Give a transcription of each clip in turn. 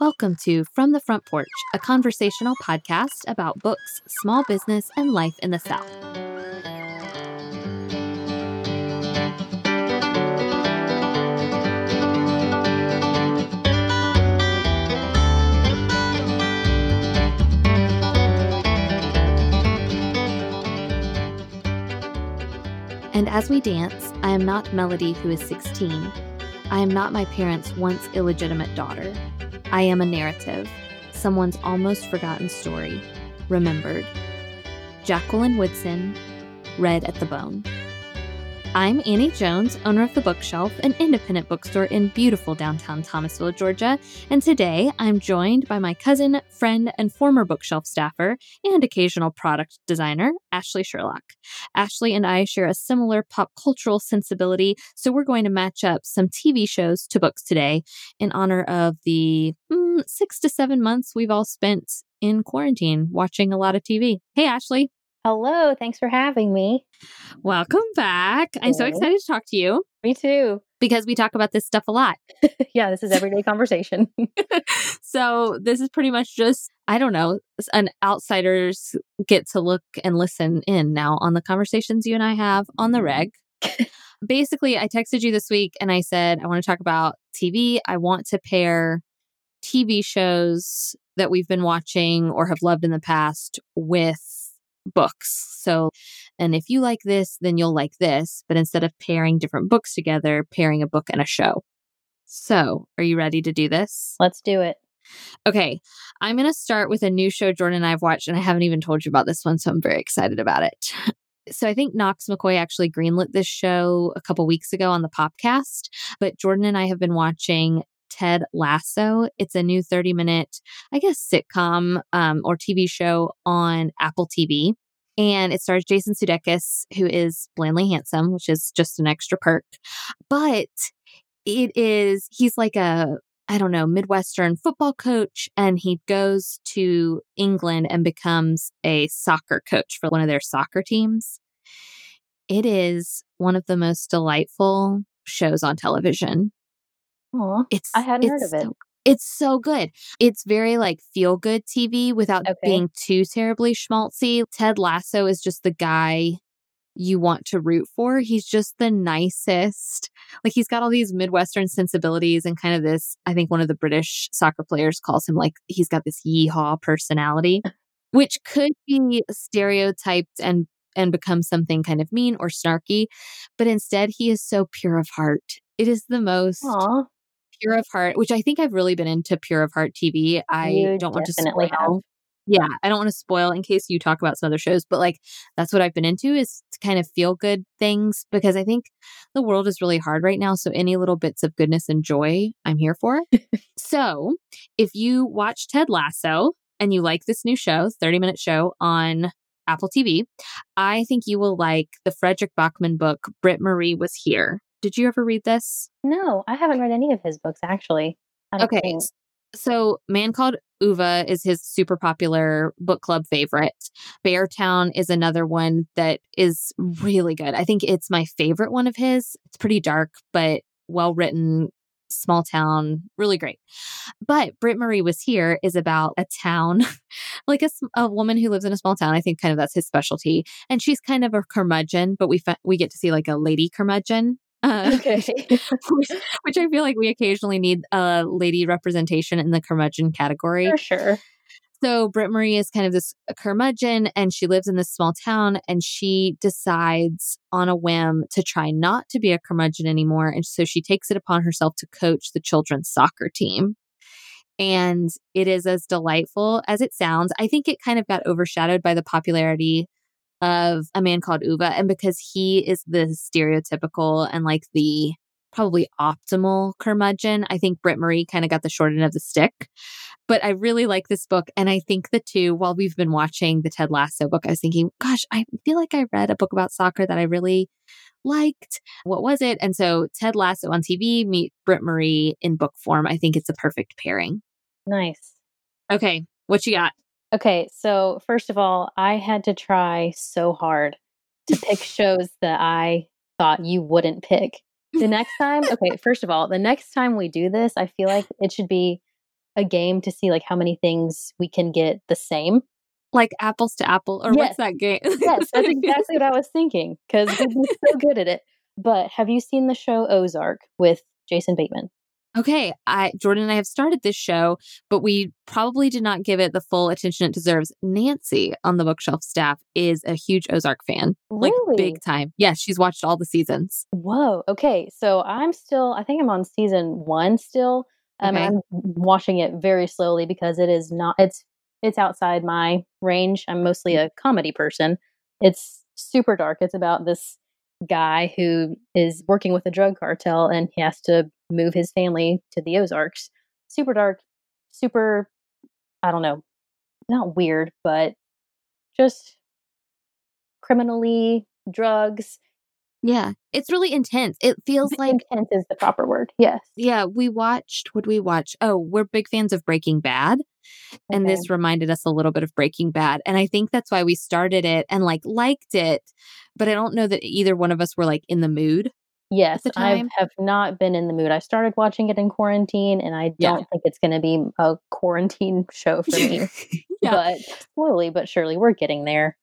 Welcome to From the Front Porch, a conversational podcast about books, small business, and life in the South. And as we dance, I am not Melody, who is 16. I am not my parents' once illegitimate daughter. I am a narrative, someone's almost forgotten story, remembered. Jacqueline Woodson, Red at the Bone. I'm Annie Jones, owner of The Bookshelf, an independent bookstore in beautiful downtown Thomasville, Georgia. And today I'm joined by my cousin, friend, and former bookshelf staffer and occasional product designer, Ashley Sherlock. Ashley and I share a similar pop cultural sensibility, so we're going to match up some TV shows to books today in honor of the mm, six to seven months we've all spent in quarantine watching a lot of TV. Hey, Ashley. Hello, thanks for having me. Welcome back. I'm so excited to talk to you. Me too. Because we talk about this stuff a lot. yeah, this is everyday conversation. so, this is pretty much just, I don't know, an outsiders get to look and listen in now on the conversations you and I have on the mm-hmm. reg. Basically, I texted you this week and I said, I want to talk about TV. I want to pair TV shows that we've been watching or have loved in the past with books. So, and if you like this, then you'll like this. But instead of pairing different books together, pairing a book and a show. So, are you ready to do this? Let's do it. Okay. I'm going to start with a new show Jordan and I have watched, and I haven't even told you about this one. So, I'm very excited about it. So I think Knox McCoy actually greenlit this show a couple weeks ago on the podcast, but Jordan and I have been watching Ted Lasso. It's a new 30 minute, I guess, sitcom um, or TV show on Apple TV. And it stars Jason Sudeikis, who is blandly handsome, which is just an extra perk. But it is, he's like a, I don't know, Midwestern football coach, and he goes to England and becomes a soccer coach for one of their soccer teams. It is one of the most delightful shows on television. It's I hadn't it's heard of it. So, it's so good. It's very like feel good TV without okay. being too terribly schmaltzy. Ted Lasso is just the guy you want to root for. He's just the nicest. Like he's got all these Midwestern sensibilities and kind of this, I think one of the British soccer players calls him like he's got this yeehaw personality, which could be stereotyped and and become something kind of mean or snarky. But instead he is so pure of heart. It is the most Aww Pure of Heart, which I think I've really been into Pure of Heart TV. I you don't want to spoil. Have. Yeah, I don't want to spoil in case you talk about some other shows, but like that's what I've been into is kind of feel good things because I think the world is really hard right now. So any little bits of goodness and joy, I'm here for. so if you watch Ted Lasso and you like this new show, 30 minute show on Apple TV, I think you will like the Fredrik Backman book, Britt Marie Was Here. Did you ever read this? No, I haven't read any of his books actually. Okay. Think. So, Man Called Ove is his super popular book club favorite. Beartown is another one that is really good. I think it's my favorite one of his. It's pretty dark, but well written, small town, really great. But Britt Marie was here is about a town, like a, a woman who lives in a small town. I think kind of that's his specialty, and she's kind of a curmudgeon, but we fa- we get to see like a lady curmudgeon uh, okay. which, which, I feel like we occasionally need a lady representation in the curmudgeon category. For sure. So Britt Marie is kind of this curmudgeon and she lives in this small town and she decides on a whim to try not to be a curmudgeon anymore. And so she takes it upon herself to coach the children's soccer team. And it is as delightful as it sounds. I think it kind of got overshadowed by the popularity of a man called Ove. And because he is the stereotypical and like the probably optimal curmudgeon, I think Britt Marie kind of got the short end of the stick. But I really like this book. And I think the two, while we've been watching the Ted Lasso book, I was thinking, gosh, I feel like I read a book about soccer that I really liked. What was it? And so Ted Lasso on TV, meet Britt Marie in book form. I think it's a perfect pairing. Nice. Okay. What you got? Okay, so first of all, I had to try so hard to pick shows that I thought you wouldn't pick. The next time, okay, first of all, the next time we do this, I feel like it should be a game to see like how many things we can get the same. Like apples to apple, or yes. what's that game? yes, that's exactly what I was thinking because we're so good at it. But have you seen the show Ozark with Jason Bateman? Okay, I Jordan and I have started this show, but we probably did not give it the full attention it deserves. Nancy on the bookshelf staff is a huge Ozark fan. Really? Like big time. Yes, she's watched all the seasons. Whoa. Okay. So I'm still I think I'm on season one still. Um, okay. I'm watching it very slowly because it is not it's it's outside my range. I'm mostly a comedy person. It's super dark. It's about this guy who is working with a drug cartel and he has to move his family to the Ozarks. Super dark, super, I don't know, not weird, but just criminally, drugs. Yeah, it's really intense. It feels like intense is the proper word. Yes. Yeah, we watched, would we watch? Oh, we're big fans of Breaking Bad. Okay. And this reminded us a little bit of Breaking Bad. And I think that's why we started it and like liked it. But I don't know that either one of us were like in the mood. Yes, I have not been in the mood. I started watching it in quarantine and I don't yeah. think it's going to be a quarantine show for me. yeah. But slowly but surely we're getting there.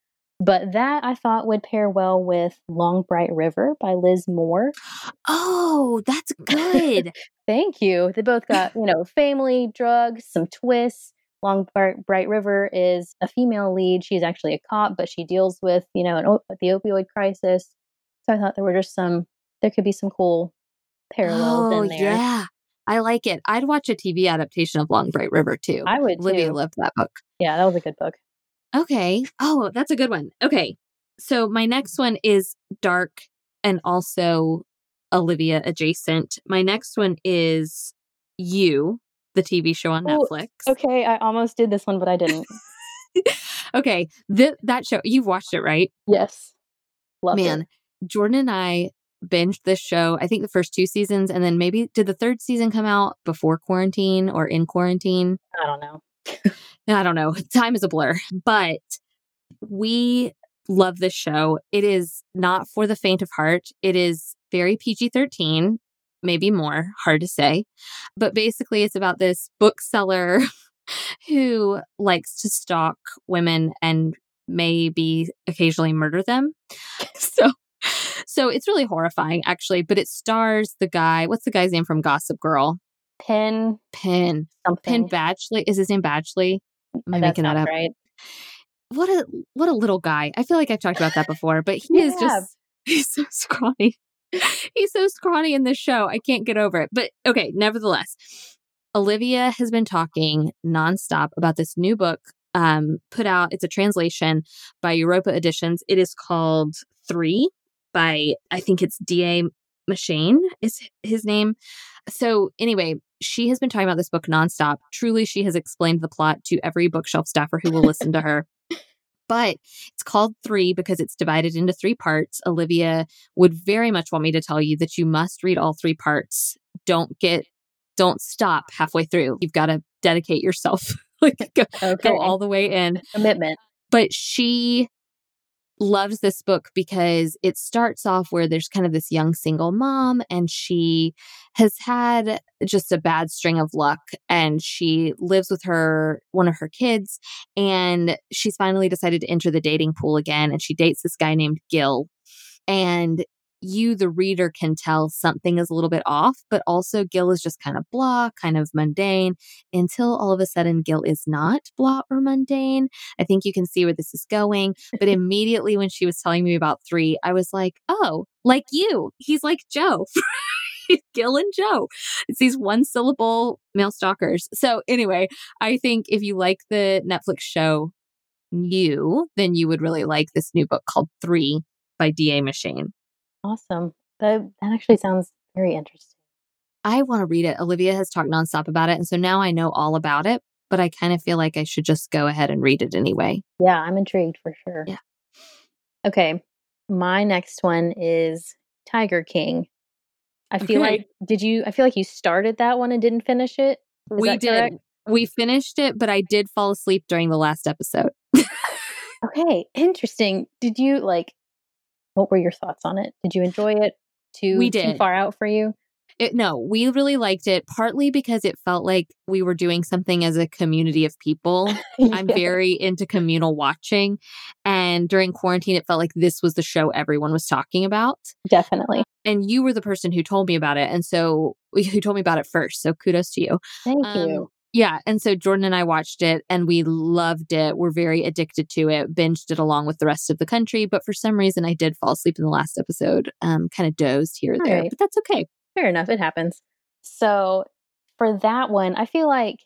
But that I thought would pair well with Long Bright River by Liz Moore. Oh, that's good. Thank you. They both got, you know, family, drugs, some twists. Long Bright River is a female lead. She's actually a cop, but she deals with, you know, an, the opioid crisis. So I thought there were just some, there could be some cool parallels oh, in there. Yeah. I like it. I'd watch a TV adaptation of Long Bright River too. I would. Olivia too. loved that book. Yeah, that was a good book. Okay. Oh, that's a good one. Okay. So my next one is dark and also Olivia adjacent. My next one is You, the TV show on oh, Netflix. Okay, I almost did this one, but I didn't. okay, th- that show you've watched it, right? Yes, love Man, it. Jordan and I binged this show. I think the first two seasons, and then maybe did the third season come out before quarantine or in quarantine? I don't know. I don't know. Time is a blur, but we love this show. It is not for the faint of heart. It is very PG 13, maybe more, hard to say. But basically, it's about this bookseller who likes to stalk women and maybe occasionally murder them. So, so it's really horrifying, actually. But it stars the guy. What's the guy's name from Gossip Girl? Penn. Penn. Something. Penn Badgley. Is his name Badgley? Am I making that up? Right. What a what a little guy. I feel like I've talked about that before, but he yeah. is just he's so scrawny. he's so scrawny in this show. I can't get over it. But okay, nevertheless, Olivia has been talking nonstop about this new book um, put out. It's a translation by Europa Editions. It is called Three by I think it's D.A. Mishani is his name. So anyway, she has been talking about this book nonstop. Truly, she has explained the plot to every bookshelf staffer who will listen to her. But it's called three because it's divided into three parts. Olivia would very much want me to tell you that you must read all three parts. Don't get, don't stop halfway through. You've got to dedicate yourself, like go, okay. go all the way in. Commitment. But she loves this book because it starts off where there's kind of this young single mom and she has had just a bad string of luck and she lives with her one of her kids and she's finally decided to enter the dating pool again and she dates this guy named Gil. And you, the reader, can tell something is a little bit off, but also Gil is just kind of blah, kind of mundane until all of a sudden Gil is not blah or mundane. I think you can see where this is going. But immediately when she was telling me about three, I was like, oh, like you. He's like Joe. Gil and Joe. It's these one syllable male stalkers. So, anyway, I think if you like the Netflix show You, then you would really like this new book called Three by D.A. Mishani. Awesome. That that actually sounds very interesting. I want to read it. Olivia has talked nonstop about it. And so now I know all about it, but I kind of feel like I should just go ahead and read it anyway. Yeah, I'm intrigued for sure. Yeah. Okay. My next one is Tiger King. I feel okay. like did you I feel like you started that one and didn't finish it? Is we did. Correct? We finished it, but I did fall asleep during the last episode. okay, interesting. Did you like what were your thoughts on it? Did you enjoy it? Too we did. too far out for you? It, no, we really liked it partly because it felt like we were doing something as a community of people. yeah. I'm very into communal watching. And during quarantine, it felt like this was the show everyone was talking about. Definitely. And you were the person who told me about it. And so, who told me about it first. So, kudos to you. Thank um, you. Yeah. And so Jordan and I watched it and we loved it. We're very addicted to it, binged it along with the rest of the country. But for some reason, I did fall asleep in the last episode, um, kind of dozed here or All there, right. but that's okay. Fair enough. It happens. So for that one, I feel like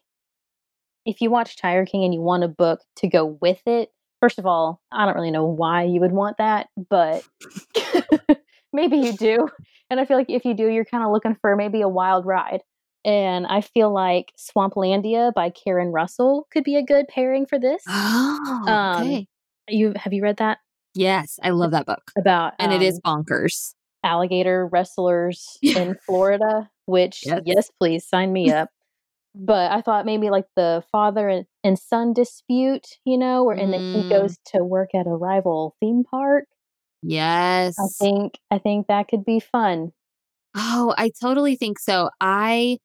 if you watch Tiger King and you want a book to go with it, first of all, I don't really know why you would want that, but maybe you do. And I feel like if you do, you're kind of looking for maybe a wild ride. And I feel like Swamplandia by Karen Russell could be a good pairing for this. Oh, um, okay. You have you read that? Yes, I love that book. About and um, it is um, bonkers. Alligator wrestlers in Florida, which yes. yes, please sign me up. but I thought maybe like the father and, and son dispute, you know, where and mm. then he goes to work at a rival theme park. Yes. I think I think that could be fun. Oh, I totally think so. I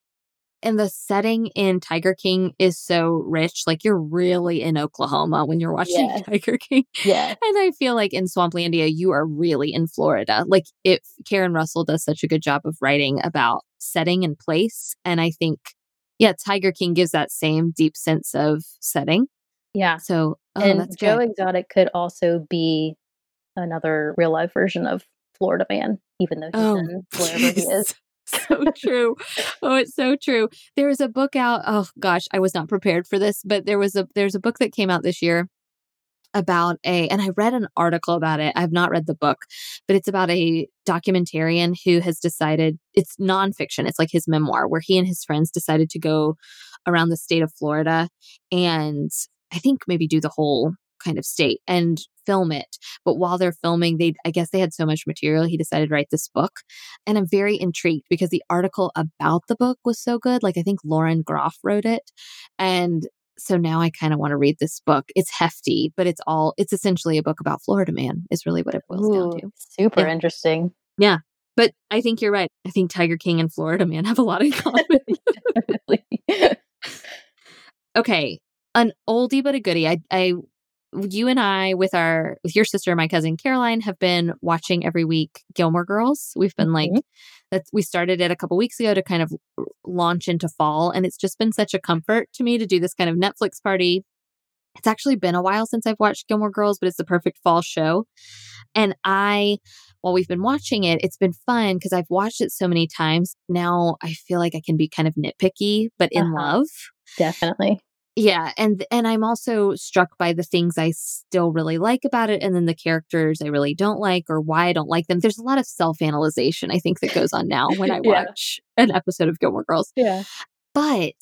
and the setting in Tiger King is so rich. Like you're really in Oklahoma when you're watching yes. Tiger King. Yeah. And I feel like in Swamplandia, you are really in Florida. Like if Karen Russell does such a good job of writing about setting and place. And I think, yeah, Tiger King gives that same deep sense of setting. Yeah. So, oh, and Joe good. Exotic could also be another real life version of Florida Man, even though he's oh, in wherever he is. So true. Oh, it's so true. There was a book out. Oh gosh, I was not prepared for this, but there was a there's a book that came out this year about a and I read an article about it. I've not read the book, but it's about a documentarian who has decided it's nonfiction. It's like his memoir where he and his friends decided to go around the state of Florida and I think maybe do the whole kind of state and film it. But while they're filming, they I guess they had so much material, he decided to write this book. And I'm very intrigued because the article about the book was so good. Like I think Lauren Groff wrote it. And so now I kind of want to read this book. It's hefty, but it's all it's essentially a book about Florida Man is really what it boils Ooh, down to. Super yeah. interesting. Yeah. But I think you're right. I think Tiger King and Florida Man have a lot in common. okay. An oldie but a goodie. I I you and I, with our with your sister, my cousin Caroline, have been watching every week Gilmore Girls. We've been mm-hmm. like that. We started it a couple weeks ago to kind of launch into fall, and it's just been such a comfort to me to do this kind of Netflix party. It's actually been a while since I've watched Gilmore Girls, but it's the perfect fall show. And I, while we've been watching it, it's been fun because I've watched it so many times. Now I feel like I can be kind of nitpicky, but in uh-huh. love. Definitely. Yeah, and and I'm also struck by the things I still really like about it and then the characters I really don't like or why I don't like them. There's a lot of self-analyzation I think that goes on now when I watch yeah. an episode of Gilmore Girls. Yeah. But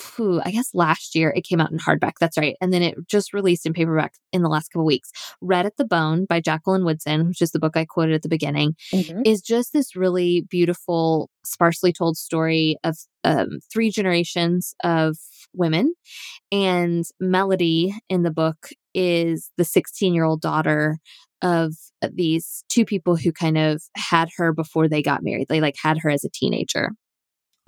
whew, I guess last year it came out in hardback. That's right. And then it just released in paperback in the last couple of weeks. Red at the Bone by Jacqueline Woodson, which is the book I quoted at the beginning, mm-hmm. is just this really beautiful, sparsely told story of um, three generations of women. And Melody in the book is the 16 year old daughter of these two people who kind of had her before they got married. They like had her as a teenager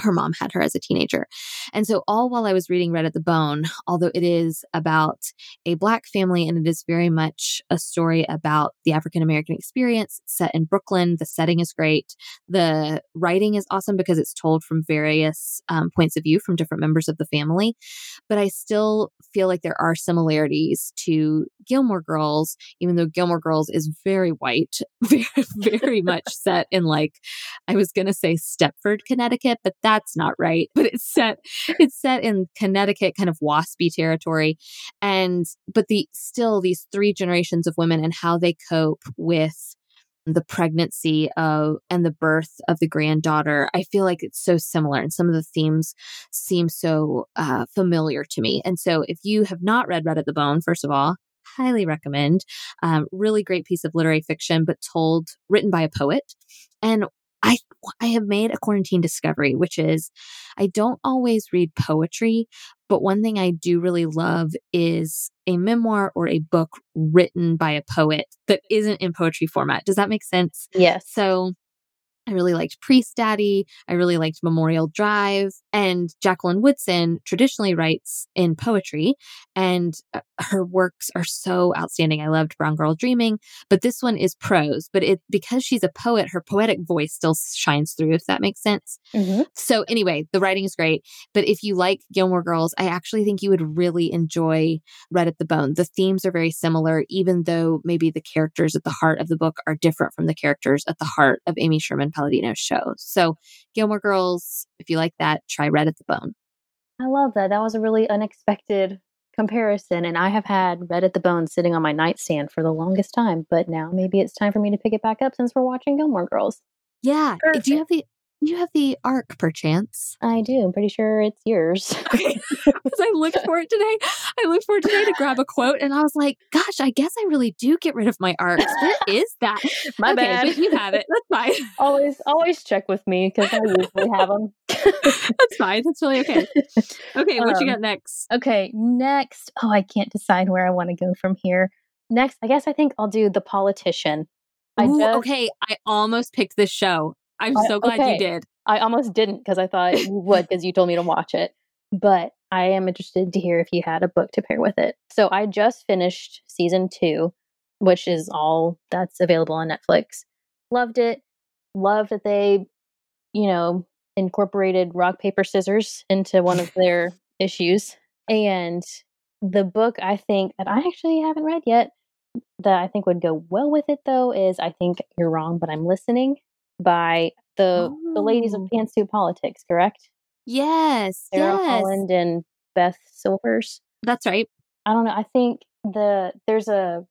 her mom had her as a teenager. And so, all while I was reading Red at the Bone, although it is about a Black family and it is very much a story about the African American experience set in Brooklyn, the setting is great. The writing is awesome because it's told from various um, points of view from different members of the family. But I still feel like there are similarities to Gilmore Girls, even though Gilmore Girls is very white, very, very much set in like, I was going to say Stepford, Connecticut, but that's not right. But it's set, it's set in Connecticut, kind of waspy territory. And, but the still these three generations of women and how they cope with the pregnancy of and the birth of the granddaughter i feel like it's so similar and some of the themes seem so uh, familiar to me and so if you have not read red at the bone first of all highly recommend um, really great piece of literary fiction but told written by a poet and I I have made a quarantine discovery, which is I don't always read poetry, but one thing I do really love is a memoir or a book written by a poet that isn't in poetry format. Does that make sense? Yes. So I really liked Priest Daddy. I really liked Memorial Drive. And Jacqueline Woodson traditionally writes in poetry, and uh, her works are so outstanding. I loved Brown Girl Dreaming, but this one is prose. But it because she's a poet, her poetic voice still shines through, if that makes sense. Mm-hmm. So anyway, the writing is great. But if you like Gilmore Girls, I actually think you would really enjoy Red at the Bone. The themes are very similar, even though maybe the characters at the heart of the book are different from the characters at the heart of Amy Sherman Palladino's show. So, Gilmore Girls, if you like that, try Red at the Bone. I love that. That was a really unexpected comparison. And I have had Red at the Bone sitting on my nightstand for the longest time, but now maybe it's time for me to pick it back up since we're watching Gilmore Girls. Yeah. Perfect. Do you have the you have the arc, perchance? I do. I'm pretty sure it's yours. Because I looked for it today. I looked for it today to grab a quote, and I was like, "Gosh, I guess I really do get rid of my arcs. Where is that? My okay, bad. You have it. That's fine. always, always check with me because I usually have them. That's fine. That's really okay. Okay, what um, you got next? Okay, next. Oh, I can't decide where I want to go from here. Next, I guess I think I'll do the politician. Ooh, just, okay, I almost picked this show. I'm so glad okay. you did. I almost didn't because I thought you would because you told me to watch it. But I am interested to hear if you had a book to pair with it. So I just finished season two, which is all that's available on Netflix. Loved it. Love that they, you know, incorporated rock, paper, scissors into one of their issues. And the book I think that I actually haven't read yet that I think would go well with it though is I think you're wrong, but I'm listening by the oh. the ladies of oh. Pantsuit Politics, correct? Yes. Sarah yes. Holland and Beth Silvers. That's right. I don't know. I think the there's a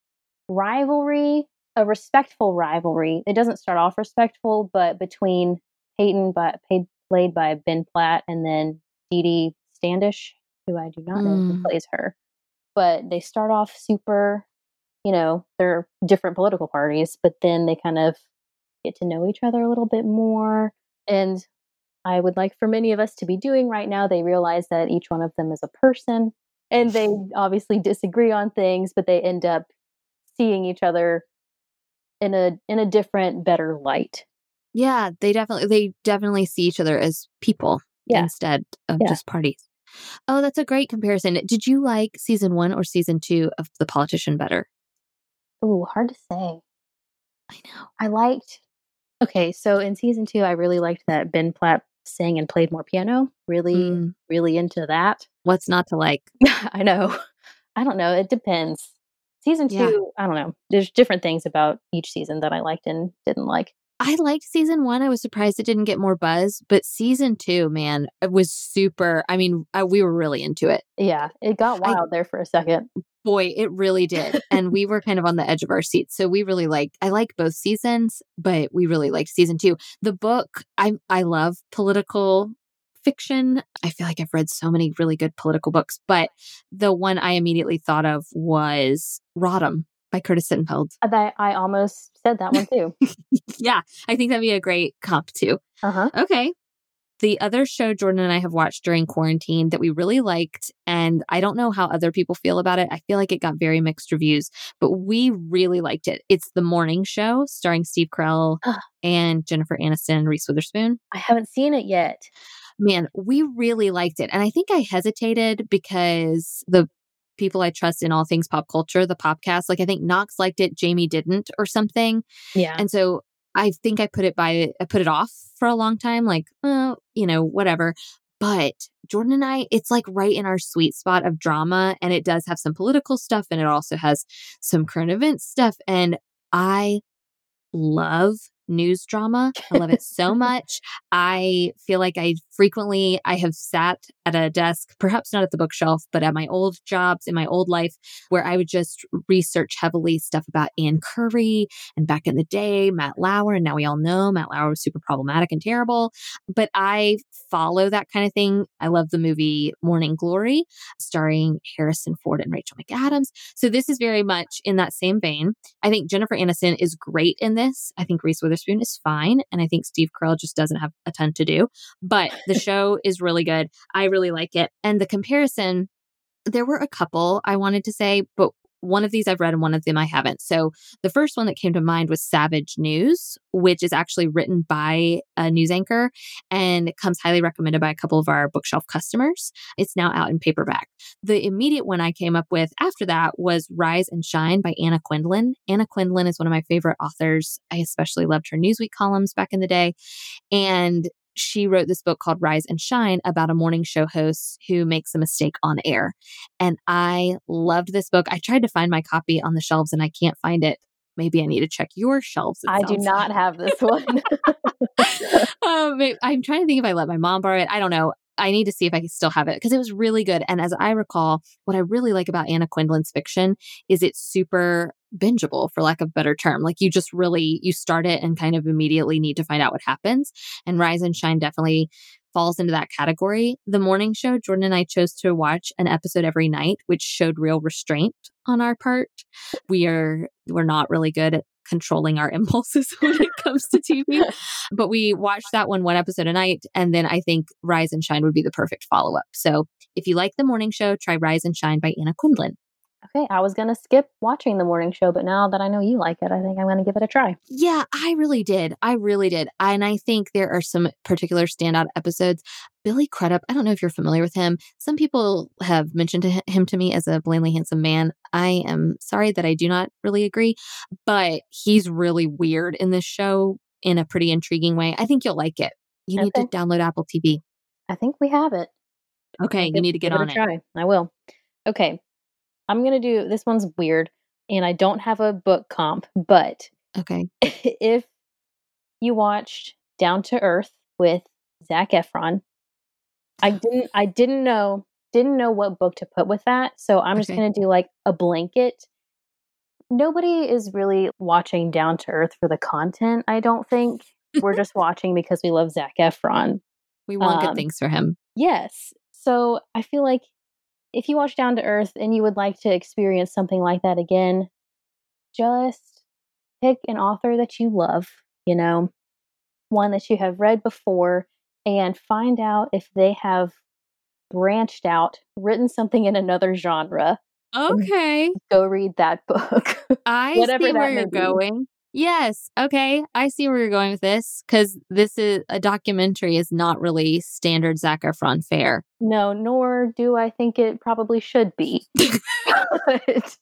rivalry, a respectful rivalry. It doesn't start off respectful, but between Payton, but played by Ben Platt, and then Dee Dee Standish, who I do not know who mm. plays her. But they start off super, you know, they're different political parties, but then they kind of get to know each other a little bit more. And I would like for many of us to be doing right now. They realize that each one of them is a person and they obviously disagree on things, but they end up seeing each other in a in a different, better light. Yeah, they definitely they definitely see each other as people yeah. instead of yeah. just parties. Oh, that's a great comparison. Did you like season one or season two of The Politician better? Oh, hard to say. I know. I liked Okay, so in season two, I really liked that Ben Platt sang and played more piano. Really, mm. really into that. What's not to like? I know. I don't know. It depends. Season two, yeah. I don't know. There's different things about each season that I liked and didn't like. I liked season one. I was surprised it didn't get more buzz, but season two, man, it was super. I mean, I, we were really into it. Yeah, it got wild I, there for a second boy, it really did. and we were kind of on the edge of our seats. So we really liked I like both seasons, but we really liked season 2. The book, I I love political fiction. I feel like I've read so many really good political books, but the one I immediately thought of was Rodham by Curtis Sittenfeld. Uh, that I almost said that one too. yeah, I think that'd be a great comp too. Uh-huh. Okay. The other show Jordan and I have watched during quarantine that we really liked, and I don't know how other people feel about it. I feel like it got very mixed reviews, but we really liked it. It's The Morning Show starring Steve Carell and Jennifer Aniston and Reese Witherspoon. I haven't seen it yet. Man, we really liked it. And I think I hesitated because the people I trust in all things pop culture, the podcast. Like I think Knox liked it, Jamie didn't, or something. Yeah. And so I think I put it by, I put it off for a long time, like, oh, you know, whatever. But Jordan and I, it's like right in our sweet spot of drama. And it does have some political stuff and it also has some current events stuff. And I love news drama. I love it so much. I feel like I frequently I have sat at a desk, perhaps not at the bookshelf, but at my old jobs in my old life where I would just research heavily stuff about Ann Curry and back in the day, Matt Lauer, and now we all know Matt Lauer was super problematic and terrible, but I follow that kind of thing. I love the movie Morning Glory starring Harrison Ford and Rachel McAdams. So this is very much in that same vein. I think Jennifer Aniston is great in this. I think Reese Witherspoon Witherspoon is fine. And I think Steve Carell just doesn't have a ton to do. But the show is really good. I really like it. And the comparison, there were a couple I wanted to say, but one of these I've read and one of them I haven't. So the first one that came to mind was Savage News, which is actually written by a news anchor and comes highly recommended by a couple of our bookshelf customers. It's now out in paperback. The immediate one I came up with after that was Rise and Shine by Anna Quindlen. Anna Quindlen is one of my favorite authors. I especially loved her Newsweek columns back in the day. And she wrote this book called Rise and Shine about a morning show host who makes a mistake on air. And I loved this book. I tried to find my copy on the shelves and I can't find it. Maybe I need to check your shelves. I do not have this one. um, I'm trying to think if I let my mom borrow it. I don't know. I need to see if I can still have it because it was really good. And as I recall, what I really like about Anna Quindlen's fiction is it's super bingeable for lack of better term. Like you just really you start it and kind of immediately need to find out what happens. And Rise and Shine definitely falls into that category. The morning show, Jordan and I chose to watch an episode every night, which showed real restraint on our part. We are we're not really good at controlling our impulses when it comes to TV. but we watched that one one episode a night. And then I think Rise and Shine would be the perfect follow up. So if you like the morning show, try Rise and Shine by Anna Quindlen. Okay, I was going to skip watching the morning show, but now that I know you like it, I think I'm going to give it a try. Yeah, I really did. I really did. And I think there are some particular standout episodes. Billy Crudup, I don't know if you're familiar with him. Some people have mentioned to him to me as a blandly handsome man. I am sorry that I do not really agree, but he's really weird in this show in a pretty intriguing way. I think you'll like it. You okay. need to download Apple TV. I think we have it. Okay, you need to get on it. Try. I will. Okay, I'm going to do this one's weird and I don't have a book comp, but okay. if you watched Down to Earth with Zac Efron, I didn't I didn't know didn't know what book to put with that, so I'm just going to do like a blanket. Nobody is really watching Down to Earth for the content, I don't think. We're just watching because we love Zac Efron. We want um, good things for him. Yes. So I feel like if you watch Down to Earth and you would like to experience something like that again, just pick an author that you love, you know, one that you have read before, and find out if they have branched out, written something in another genre. Okay. Go read that book. I see where you're going. Yes. Okay. I see where you're going with this because this is a documentary is not really standard Zac Efron fare. No, nor do I think it probably should be. but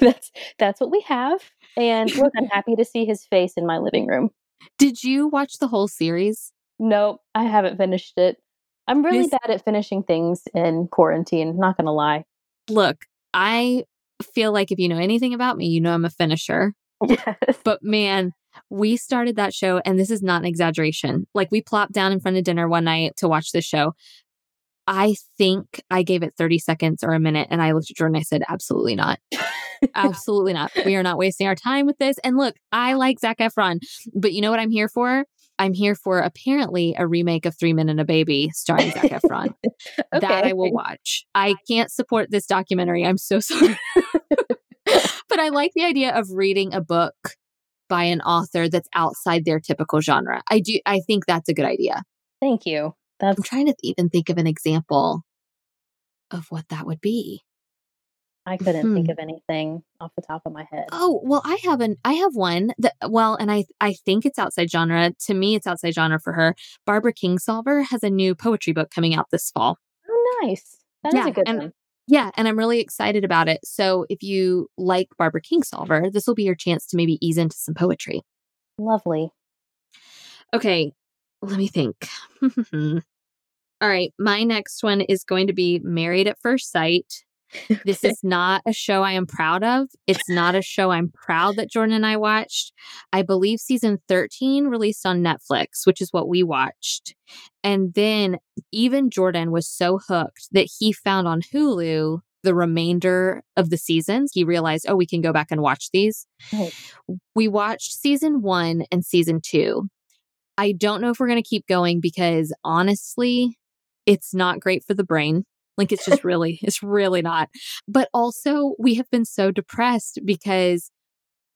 that's that's what we have. And look, I'm happy to see his face in my living room. Did you watch the whole series? Nope, I haven't finished it. I'm really this... bad at finishing things in quarantine, not gonna lie. Look, I feel like if you know anything about me, you know I'm a finisher. Yes. But man, we started that show, and this is not an exaggeration. Like, we plopped down in front of dinner one night to watch this show. I think I gave it 30 seconds or a minute, and I looked at Jordan and I said, Absolutely not. Absolutely not. We are not wasting our time with this. And look, I like Zac Efron, but you know what I'm here for? I'm here for apparently a remake of Three Men and a Baby starring Zac Efron. okay. That I will watch. I can't support this documentary. I'm so sorry but I like the idea of reading a book by an author that's outside their typical genre. I do I think that's a good idea. Thank you. That's... I'm trying to even think of an example of what that would be. I couldn't hmm. think of anything off the top of my head. Oh, well, I have an I have one that well, and I I think it's outside genre. To me, it's outside genre for her. Barbara Kingsolver has a new poetry book coming out this fall. Oh, nice. That yeah, is a good and, one. Yeah, and I'm really excited about it. So if you like Barbara Kingsolver, this will be your chance to maybe ease into some poetry. Lovely. Okay, let me think. All right, my next one is going to be Married at First Sight. This is not a show I am proud of. It's not a show I'm proud that Jordan and I watched. I believe season 13 released on Netflix, which is what we watched. And then even Jordan was so hooked that he found on Hulu the remainder of the seasons. He realized, oh, we can go back and watch these. We watched season one and season two. I don't know if we're going to keep going because honestly, it's not great for the brain. Like it's just really, it's really not. But also, we have been so depressed because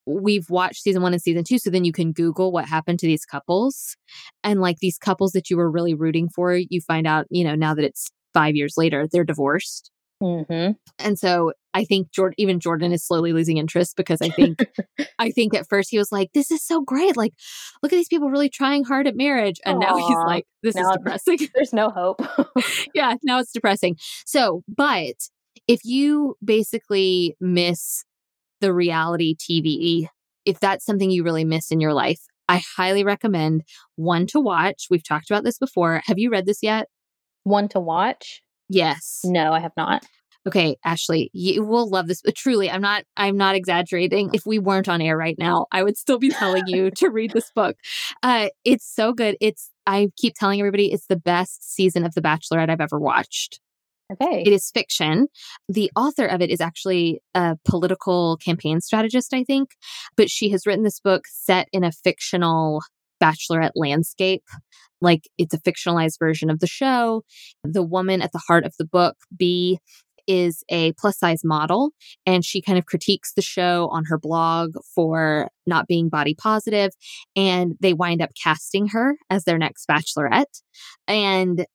we've watched season one and season two. So then you can Google what happened to these couples. And like these couples that you were really rooting for, you find out, you know, now that it's five years later, they're divorced. Mm-hmm. And so I think Jordan, even Jordan is slowly losing interest because I think, I think at first he was like, this is so great. Like, look at these people really trying hard at marriage. And Aww. now he's like, this now is depressing. There's no hope. yeah. Now it's depressing. So, but if you basically miss the reality TV, if that's something you really miss in your life, I highly recommend one to watch. We've talked about this before. Have you read this yet? One to watch? Yes. No, I have not. Okay, Ashley, you will love this. But truly, I'm not I'm not exaggerating. If we weren't on air right now, I would still be telling you to read this book. Uh it's so good. It's I keep telling everybody it's the best season of The Bachelorette I've ever watched. Okay. It is fiction. The author of it is actually a political campaign strategist, I think, but she has written this book set in a fictional bachelorette landscape. Like it's a fictionalized version of the show. The woman at the heart of the book, B, is a plus size model and she kind of critiques the show on her blog for not being body positive and they wind up casting her as their next bachelorette and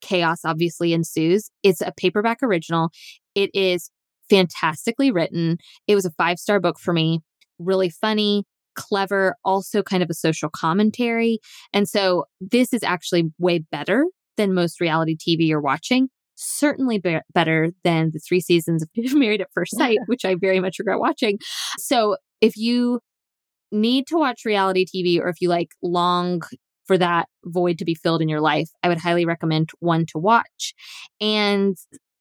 chaos obviously ensues. It's a paperback original. It is fantastically written. It was a five star book for me, really funny, clever, also kind of a social commentary. And so this is actually way better than most reality TV you're watching. Certainly be- better than the three seasons of Married at First Sight, which I very much regret watching. So if you need to watch reality TV or if you like long for that void to be filled in your life, I would highly recommend one to watch and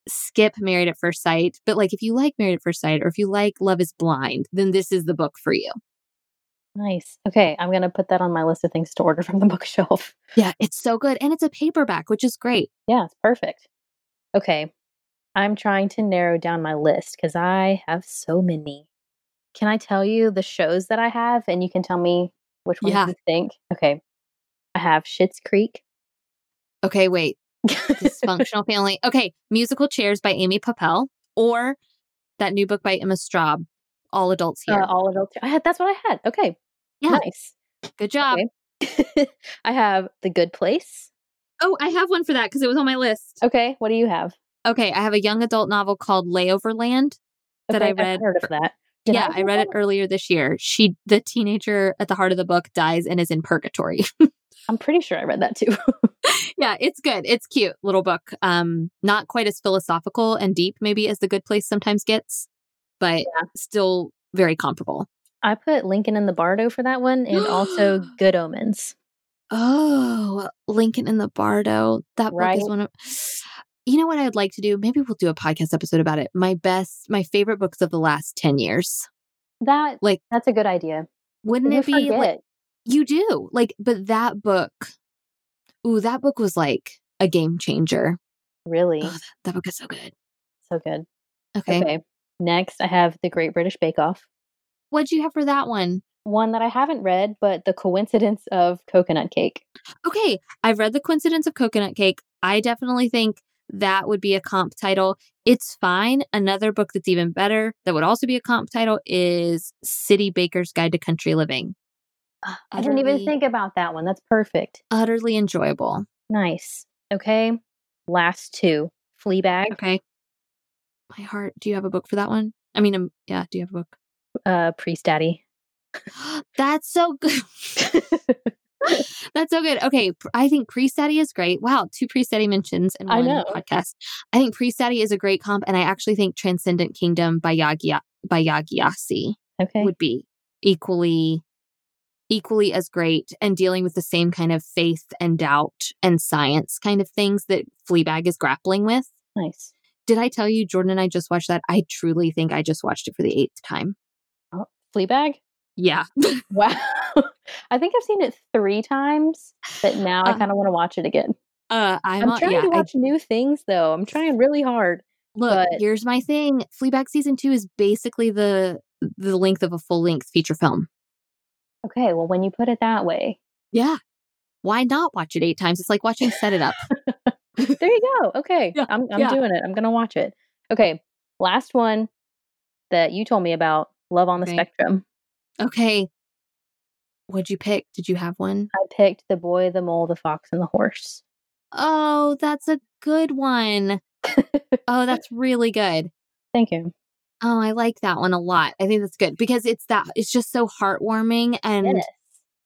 skip Married at First Sight. But like if you like Married at First Sight or if you like Love is Blind, then this is the book for you. Nice. Okay, I'm going to put that on my list of things to order from the bookshelf. Yeah, it's so good. And it's a paperback, which is great. Yeah, it's perfect. Okay, I'm trying to narrow down my list because I have so many. Can I tell you the shows that I have and you can tell me which ones yeah. you think? Okay. I have Schitt's Creek. Okay, wait. Dysfunctional Family. Okay, Musical Chairs by Amy Poeppel or that new book by Emma Straub, All Adults Here. Uh, all Adults I had that's what I had. Okay. Yeah. Nice. Good job. Okay. I have The Good Place. Oh, I have one for that because it was on my list. Okay, what do you have? Okay, I have a young adult novel called Layoverland that okay, I read. Heard of that. Did yeah, I, I read it earlier this year. She, the teenager at the heart of the book, dies and is in purgatory. I'm pretty sure I read that too. yeah, it's good. It's cute little book. Um, not quite as philosophical and deep maybe as The Good Place sometimes gets, but yeah. still very comparable. I put Lincoln in the Bardo for that one and also Good Omens. Oh, Lincoln in the Bardo. That book is one of You know what I'd like to do? Maybe we'll do a podcast episode about it. My best my favorite books of the last 10 years. That like that's a good idea. Wouldn't it be like you do. Like, but that book, ooh, that book was like a game changer. Oh, really? Oh, that, that, book is so good. So good. Okay. Okay. Next, I have The Great British Bake Off. What'd you have for that one? One that I haven't read, but The Coincidence of Coconut Cake. Okay. I've read The Coincidence of Coconut Cake. I definitely think that would be a comp title. It's fine. Another book that's even better that would also be a comp title is City Baker's Guide to Country Living. I didn't even think about that one. That's perfect. Utterly enjoyable. Nice. Okay. Last two. Fleabag. Okay. My heart. Do you have a book for that one? I mean, um, yeah. Do you have a book? Uh, Priest Daddy. That's so good. That's so good. Okay, I think Priest Daddy is great. Wow, two Priest Daddy mentions in one podcast. I think Priest Daddy is a great comp, and I actually think Transcendent Kingdom by Yagi by Yaa okay. would be equally equally as great and dealing with the same kind of faith and doubt and science kind of things that Fleabag is grappling with. Nice. Did I tell you Jordan and I just watched that? I truly think I just watched it for the eighth time. Oh, Fleabag? Yeah. wow. I think I've seen it three times, but now uh, I kind of want to watch it again. Uh, I'm, I'm trying yeah, to watch I, new things though. I'm trying really hard. Look, but... here's my thing. Fleabag season two is basically the the length of a full length feature film. Okay, well, when you put it that way. Yeah. Why not watch it eight times? It's like watching Set It Up. there you go. Okay. Yeah, I'm, I'm yeah. doing it. I'm going to watch it. Okay. Last one that you told me about Love on the okay. Spectrum. Okay. What'd you pick? Did you have one? I picked The Boy, the Mole, the Fox, and the Horse. Oh, that's a good one. oh, that's really good. Thank you. Oh, I like that one a lot. I think that's good because it's that it's just so heartwarming and.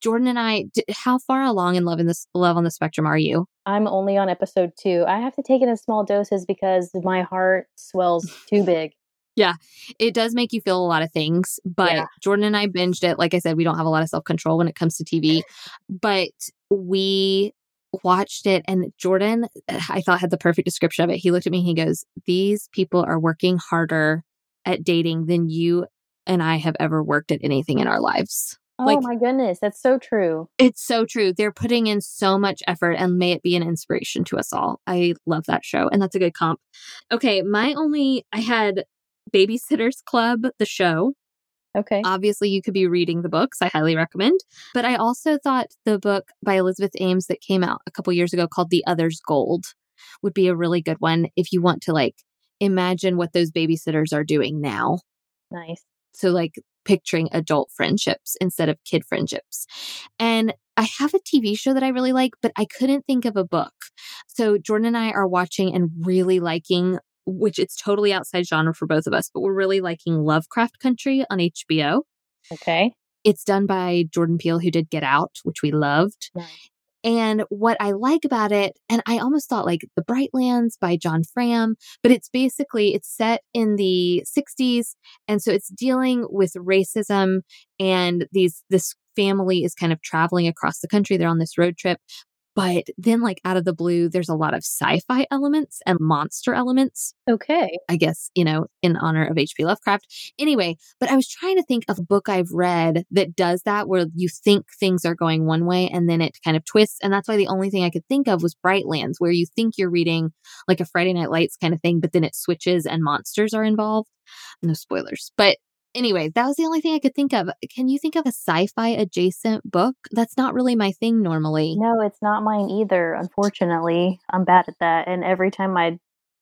Jordan and I, how far along in love in this love on the spectrum are you? I'm only on episode two. I have to take it in small doses because my heart swells too big. Yeah, it does make you feel a lot of things, but yeah. Jordan and I binged it. Like I said, we don't have a lot of self control when it comes to TV, but we watched it and Jordan, I thought had the perfect description of it. He looked at me, he goes, These people are working harder at dating than you and I have ever worked at anything in our lives. Oh like, my goodness, that's so true. It's so true. They're putting in so much effort and may it be an inspiration to us all. I love that show and that's a good comp. Okay, my only I had Babysitters Club, the show. Okay. Obviously, you could be reading the books. I highly recommend. But I also thought the book by Elizabeth Ames that came out a couple years ago called The Other's Gold would be a really good one if you want to like imagine what those babysitters are doing now. Nice. So, like picturing adult friendships instead of kid friendships. And I have a TV show that I really like, but I couldn't think of a book. So Jordan and I are watching and really liking, which it's totally outside genre for both of us, but we're really liking Lovecraft Country on HBO. Okay. It's done by Jordan Peele, who did Get Out, which we loved. Nice. And what I like about it, and I almost thought like The Brightlands by John Fram, but it's basically it's set in the 60s and so it's dealing with racism and these this family is kind of traveling across the country. They're on this road trip, but then, like, out of the blue, there's a lot of sci fi elements and monster elements. Okay. I guess, you know, in honor of H.P. Lovecraft. Anyway, but I was trying to think of a book I've read that does that, where you think things are going one way and then it kind of twists. And that's why the only thing I could think of was Brightlands, where you think you're reading like a Friday Night Lights kind of thing, but then it switches and monsters are involved. No spoilers. But Anyway, that was the only thing I could think of. Can you think of a sci fi adjacent book? That's not really my thing normally. No, it's not mine either, unfortunately. I'm bad at that. And every time I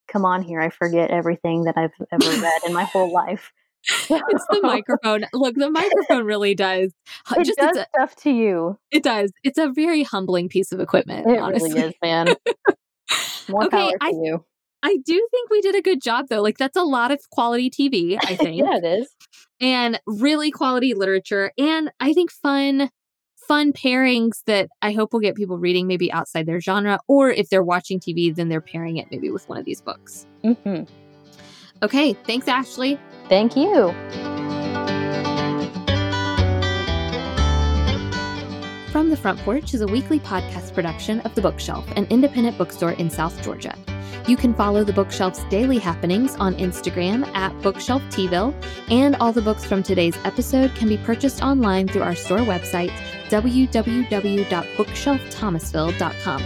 come on here, I forget everything that I've ever read in my whole life. it's the microphone. Look, the microphone really does. It just does a, stuff to you. It does. It's a very humbling piece of equipment. It honestly. really is, man. More okay, power to I, you. I do think we did a good job though. Like that's a lot of quality TV, I think. yeah, it is. And really quality literature and I think fun fun pairings that I hope will get people reading maybe outside their genre or if they're watching TV then they're pairing it maybe with one of these books. hmm Okay, thanks Ashley. Thank you. From the Front Porch is a weekly podcast production of The Bookshelf, an independent bookstore in South Georgia. You can follow the bookshelf's daily happenings on Instagram at Bookshelf Tville, and all the books from today's episode can be purchased online through our store website, www.bookshelfthomasville.com.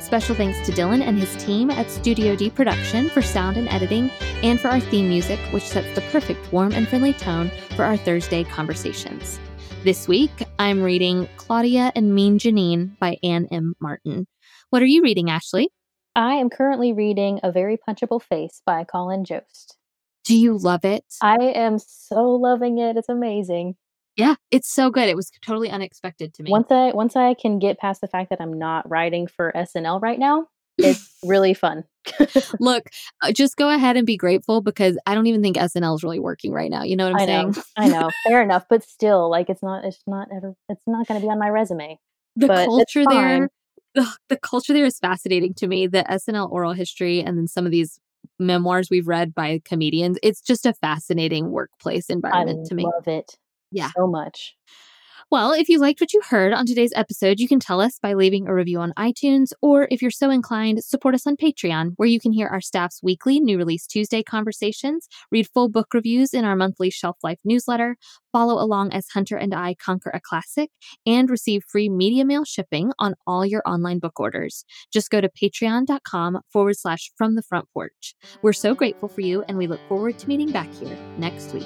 Special thanks to Dylan and his team at Studio D Production for sound and editing, and for our theme music, which sets the perfect warm and friendly tone for our Thursday conversations. This week, I'm reading Claudia and Mean Janine by Ann M. Martin. What are you reading, Ashley? I am currently reading A Very Punchable Face by Colin Jost. Do you love it? I am so loving it. It's amazing. Yeah, it's so good. It was totally unexpected to me. Once I once I can get past the fact that I'm not writing for SNL right now, it's really fun. Look, uh, just go ahead and be grateful because I don't even think SNL is really working right now. You know what I'm I saying? Know, I know. Fair enough, but still, like it's not. It's not ever. It's not going to be on my resume. The culture there ugh, the culture there is fascinating to me. The SNL oral history and then some of these memoirs we've read by comedians. It's just a fascinating workplace environment I to me. Love it. Yeah. So much. Well, if you liked what you heard on today's episode, you can tell us by leaving a review on iTunes, or if you're so inclined, support us on Patreon, where you can hear our staff's weekly New Release Tuesday conversations, read full book reviews in our monthly Shelf Life newsletter, follow along as Hunter and I conquer a classic, and receive free media mail shipping on all your online book orders. Just go to patreon.com forward slash from the front porch. We're so grateful for you, and we look forward to meeting back here next week.